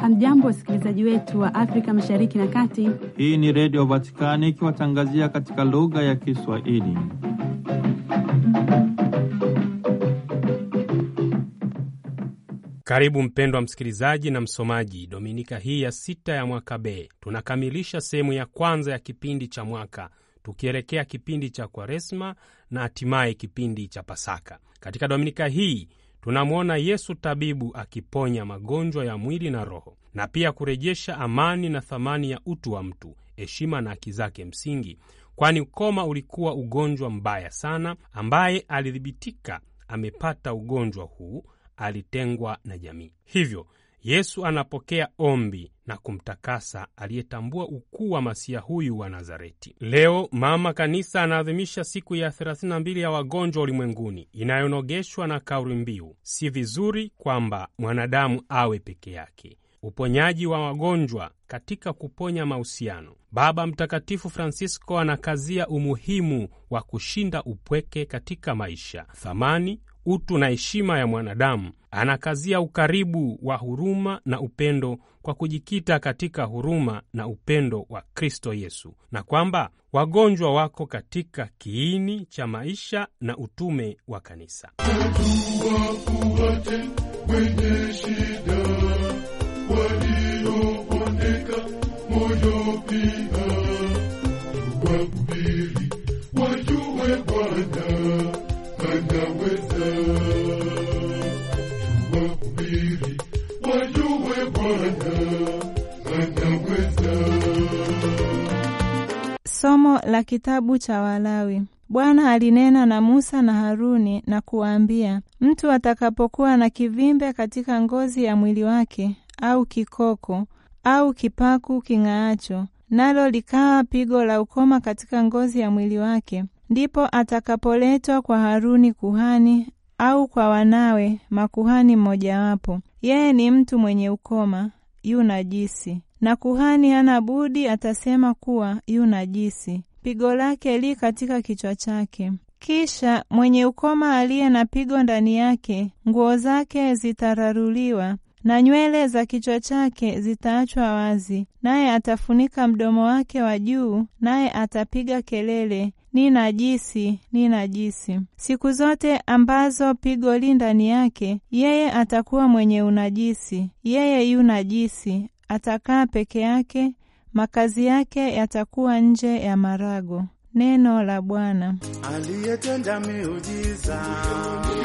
Hamjambo, wasikilizaji wetu wa Afrika Mashariki na Kati. Hii ni Redio Vatikani ikiwatangazia katika lugha ya Kiswahili. Karibu mpendwa msikilizaji na msomaji, dominika hii ya sita ya mwaka B tunakamilisha sehemu ya kwanza ya kipindi cha mwaka tukielekea kipindi cha Kwaresma na hatimaye kipindi cha Pasaka. Katika dominika hii tunamwona Yesu tabibu akiponya magonjwa ya mwili na roho, na pia kurejesha amani na thamani ya utu wa mtu, heshima na haki zake msingi, kwani ukoma ulikuwa ugonjwa mbaya sana. Ambaye alithibitika amepata ugonjwa huu alitengwa na jamii. Hivyo Yesu anapokea ombi na kumtakasa aliyetambua ukuu wa Masiya huyu wa Nazareti. Leo Mama Kanisa anaadhimisha siku ya 32 ya wagonjwa ulimwenguni inayonogeshwa na kauli mbiu si vizuri kwamba mwanadamu awe peke yake, uponyaji wa wagonjwa katika kuponya mahusiano. Baba Mtakatifu Francisco anakazia umuhimu wa kushinda upweke katika maisha, thamani utu na heshima ya mwanadamu. Anakazia ukaribu wa huruma na upendo kwa kujikita katika huruma na upendo wa Kristo Yesu, na kwamba wagonjwa wako katika kiini cha maisha na utume wa Kanisa. La kitabu cha Walawi. Bwana alinena na Musa na Haruni na kuwaambia, mtu atakapokuwa na kivimbe katika ngozi ya mwili wake au kikoko au kipaku king'aacho, nalo likawa pigo la ukoma katika ngozi ya mwili wake, ndipo atakapoletwa kwa Haruni kuhani au kwa wanawe makuhani mmojawapo. Yeye ni mtu mwenye ukoma, yu najisi, na kuhani hana budi atasema kuwa yu najisi. Pigo lake li katika kichwa chake. Kisha mwenye ukoma aliye na pigo ndani yake, nguo zake zitararuliwa na nywele za kichwa chake zitaachwa wazi, naye atafunika mdomo wake wa juu, naye atapiga kelele, ni najisi, ni najisi. Siku zote ambazo pigo li ndani yake, yeye atakuwa mwenye unajisi, yeye yu najisi. Atakaa peke yake, makazi yake yatakuwa nje ya marago. Neno la Bwana. aliyetenda miujiza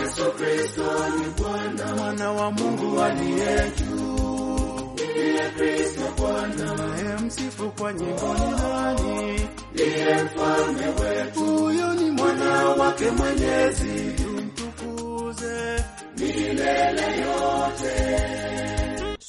Yesu Kristo ni Bwana, mwana wa Mungu aliye juu, ndiye Kristo Bwana. Naye msifu kwa nyimbo ni nani? Ndiye mfalme wetu, huyo ni mwana wake Mwenyezi, tumtukuze milele yote.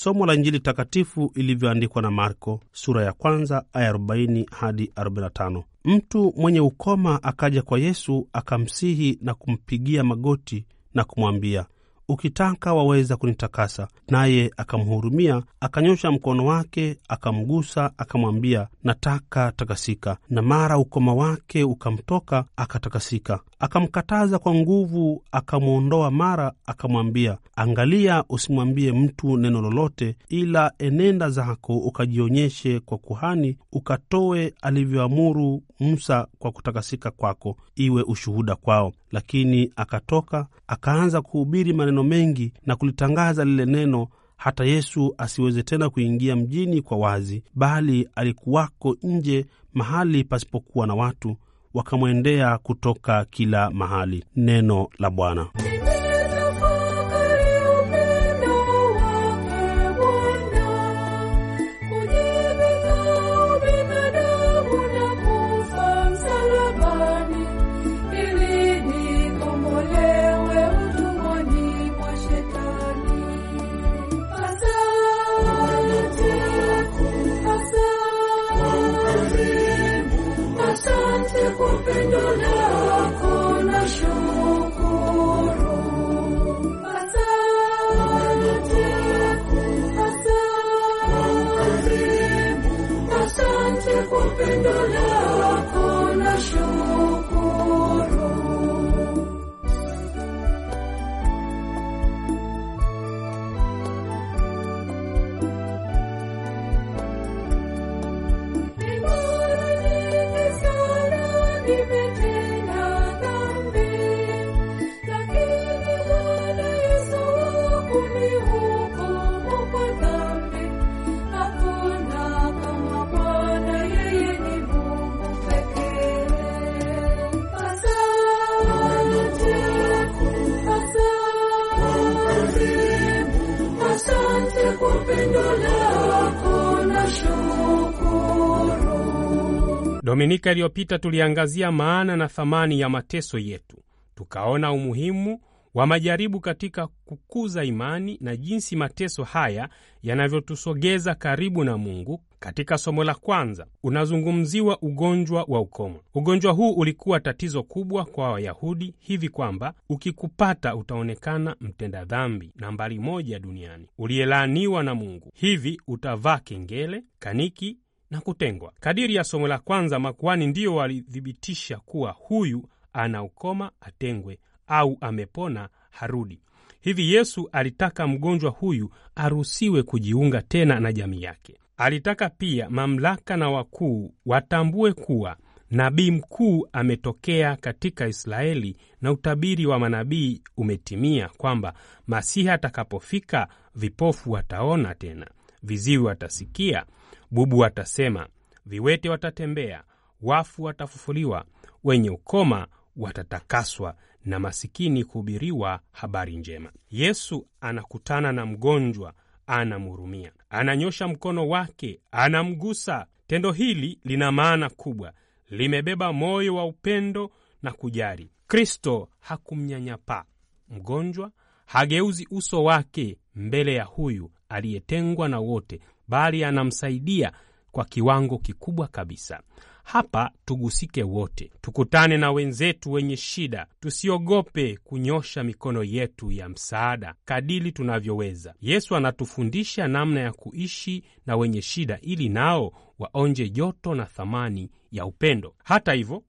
Somo la Injili takatifu ilivyoandikwa na Marko sura ya kwanza aya 40 hadi 45. Mtu mwenye ukoma akaja kwa Yesu akamsihi na kumpigia magoti na kumwambia, ukitaka waweza kunitakasa. Naye akamhurumia, akanyosha mkono wake, akamgusa, akamwambia, nataka takasika. Na mara ukoma wake ukamtoka, akatakasika. Akamkataza kwa nguvu, akamwondoa mara, akamwambia, angalia, usimwambie mtu neno lolote, ila enenda zako ukajionyeshe kwa kuhani, ukatoe alivyoamuru Musa kwa kutakasika kwako, iwe ushuhuda kwao. Lakini akatoka akaanza kuhubiri maneno mengi na kulitangaza lile neno, hata Yesu asiweze tena kuingia mjini kwa wazi, bali alikuwako nje mahali pasipokuwa na watu, wakamwendea kutoka kila mahali. Neno la Bwana. Dominika iliyopita tuliangazia maana na thamani ya mateso yetu, tukaona umuhimu wa majaribu katika kukuza imani na jinsi mateso haya yanavyotusogeza karibu na Mungu. Katika somo la kwanza unazungumziwa ugonjwa wa ukoma. Ugonjwa huu ulikuwa tatizo kubwa kwa Wayahudi hivi kwamba ukikupata utaonekana mtenda dhambi nambari moja duniani, uliyelaaniwa na Mungu. Hivi utavaa kengele, kaniki na kutengwa. Kadiri ya somo la kwanza, makuhani ndiyo walithibitisha kuwa huyu ana ukoma, atengwe au amepona harudi. Hivi Yesu alitaka mgonjwa huyu aruhusiwe kujiunga tena na jamii yake. Alitaka pia mamlaka na wakuu watambue kuwa nabii mkuu ametokea katika Israeli na utabiri wa manabii umetimia, kwamba Masihi atakapofika, vipofu wataona tena, viziwi watasikia, bubu watasema, viwete watatembea, wafu watafufuliwa, wenye ukoma watatakaswa na masikini kuhubiriwa habari njema. Yesu anakutana na mgonjwa, anamhurumia, ananyosha mkono wake, anamgusa. Tendo hili lina maana kubwa, limebeba moyo wa upendo na kujali. Kristo hakumnyanyapaa mgonjwa, hageuzi uso wake mbele ya huyu aliyetengwa na wote, bali anamsaidia kwa kiwango kikubwa kabisa. Hapa tugusike wote, tukutane na wenzetu wenye shida, tusiogope kunyosha mikono yetu ya msaada kadili tunavyoweza. Yesu anatufundisha namna ya kuishi na wenye shida, ili nao waonje joto na thamani ya upendo. Hata hivyo,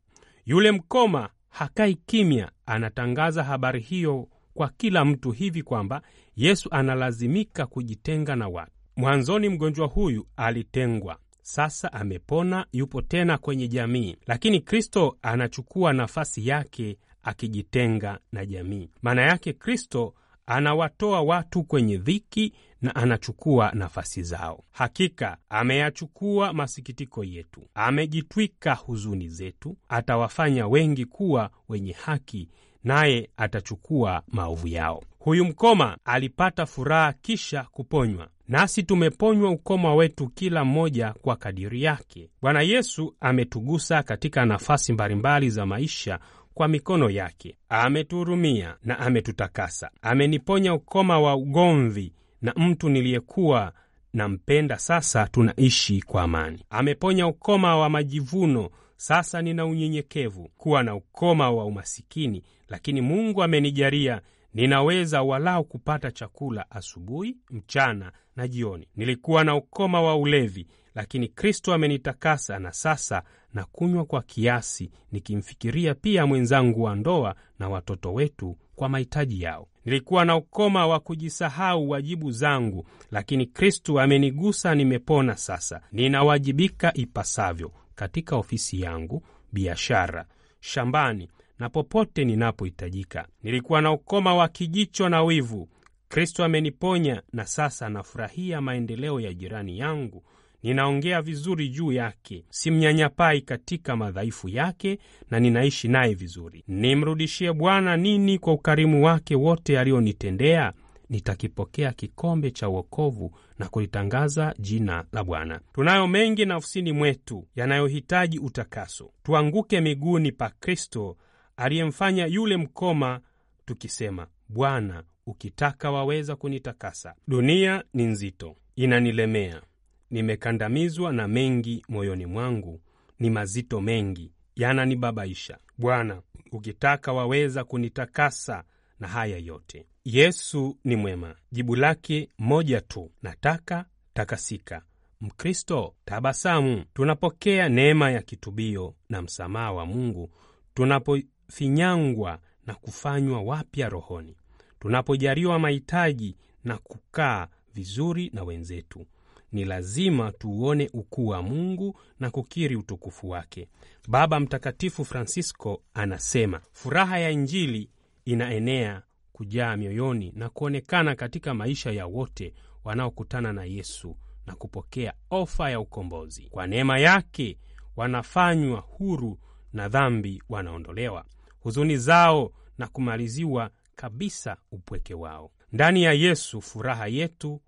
yule mkoma hakai kimya, anatangaza habari hiyo kwa kila mtu, hivi kwamba Yesu analazimika kujitenga na watu. Mwanzoni mgonjwa huyu alitengwa sasa amepona, yupo tena kwenye jamii, lakini Kristo anachukua nafasi yake akijitenga na jamii. Maana yake Kristo anawatoa watu kwenye dhiki na anachukua nafasi zao. Hakika ameyachukua masikitiko yetu, amejitwika huzuni zetu, atawafanya wengi kuwa wenye haki, naye atachukua maovu yao. Huyu mkoma alipata furaha kisha kuponywa, nasi tumeponywa ukoma wetu kila mmoja kwa kadiri yake. Bwana Yesu ametugusa katika nafasi mbalimbali za maisha kwa mikono yake, ametuhurumia na ametutakasa. Ameniponya ukoma wa ugomvi na mtu niliyekuwa nampenda, sasa tunaishi kwa amani. Ameponya ukoma wa majivuno, sasa nina unyenyekevu. Kuwa na ukoma wa umasikini, lakini Mungu amenijalia ninaweza walau kupata chakula asubuhi, mchana na jioni. Nilikuwa na ukoma wa ulevi, lakini Kristo amenitakasa na sasa na kunywa kwa kiasi, nikimfikiria pia mwenzangu wa ndoa na watoto wetu kwa mahitaji yao. Nilikuwa na ukoma wa kujisahau wajibu zangu, lakini Kristu amenigusa, nimepona. Sasa ninawajibika ipasavyo katika ofisi yangu, biashara, shambani na popote ninapohitajika. Nilikuwa na ukoma wa kijicho na wivu. Kristo ameniponya na sasa nafurahia maendeleo ya jirani yangu. Ninaongea vizuri juu yake, simnyanyapai katika madhaifu yake, na ninaishi naye vizuri. Nimrudishie Bwana nini kwa ukarimu wake wote alionitendea? Nitakipokea kikombe cha wokovu na kulitangaza jina la Bwana. Tunayo mengi nafsini mwetu yanayohitaji utakaso. Tuanguke miguuni pa Kristo aliyemfanya yule mkoma, tukisema, Bwana, ukitaka waweza kunitakasa. Dunia ni nzito, inanilemea, nimekandamizwa na mengi moyoni mwangu, ni mazito mengi, yananibabaisha. Bwana, ukitaka waweza kunitakasa na haya yote. Yesu ni mwema, jibu lake moja tu, nataka takasika. Mkristo, tabasamu. Tunapokea neema ya kitubio na msamaha wa Mungu tunapofinyangwa na kufanywa wapya rohoni, tunapojaliwa mahitaji na kukaa vizuri na wenzetu. Ni lazima tuuone ukuu wa Mungu na kukiri utukufu wake. Baba Mtakatifu Francisco anasema furaha ya Injili inaenea kujaa mioyoni na kuonekana katika maisha ya wote wanaokutana na Yesu na kupokea ofa ya ukombozi. Kwa neema yake wanafanywa huru na dhambi wanaondolewa huzuni zao na kumaliziwa kabisa upweke wao. Ndani ya Yesu furaha yetu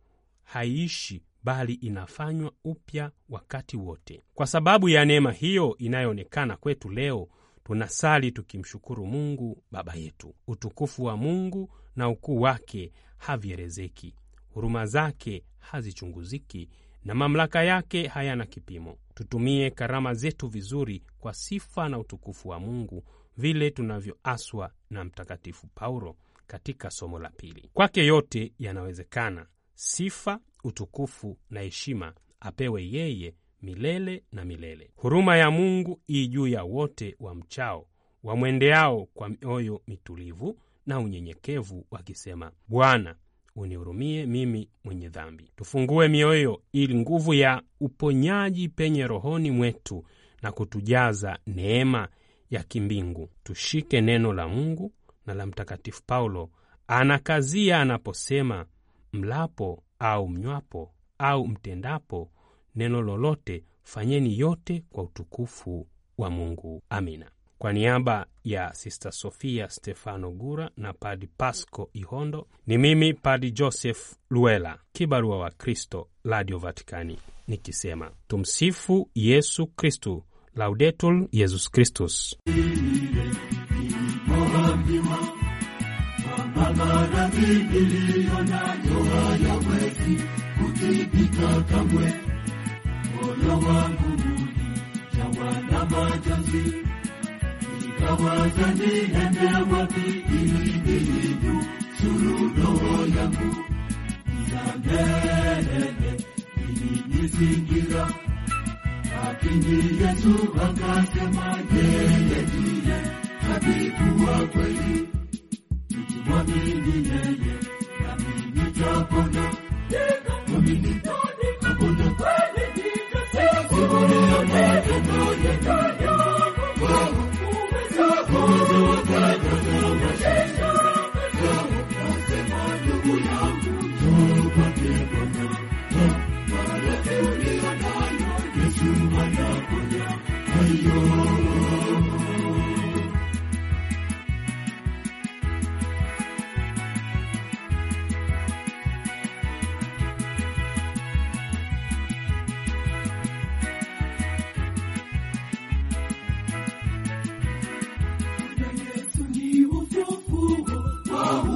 haiishi bali inafanywa upya wakati wote. Kwa sababu ya neema hiyo inayoonekana kwetu leo, tunasali tukimshukuru Mungu Baba yetu. Utukufu wa Mungu na ukuu wake havierezeki, huruma zake hazichunguziki, na mamlaka yake hayana kipimo. Tutumie karama zetu vizuri kwa sifa na utukufu wa Mungu, vile tunavyoaswa na Mtakatifu Paulo katika somo la pili. Kwake yote yanawezekana. Sifa, utukufu na heshima apewe yeye milele na milele. Huruma ya Mungu ii juu ya wote wa mchao wamwendeao kwa mioyo mitulivu na unyenyekevu, wakisema, Bwana unihurumie mimi mwenye dhambi. Tufungue mioyo ili nguvu ya uponyaji penye rohoni mwetu na kutujaza neema ya kimbingu. Tushike neno la Mungu na la Mtakatifu Paulo anakazia anaposema, mlapo au mnywapo au mtendapo neno lolote, fanyeni yote kwa utukufu wa Mungu. Amina. Kwa niaba ya Sista Sofia Stefano Gura na Padi Pasco Ihondo, ni mimi Padi Joseph Luela, kibarua wa Kristo, Radio Vatikani, nikisema tumsifu Yesu Kristu, Laudetul Yesus Kristus. maradhi niliyo nayo hayawezi kutibika kamwe. Moyo wangu ulijawa na majonzi, nikawaza niende wapi ili niinusuru roho yangu. Giza nene ilinizingira, lakini Yesu akasema, yeye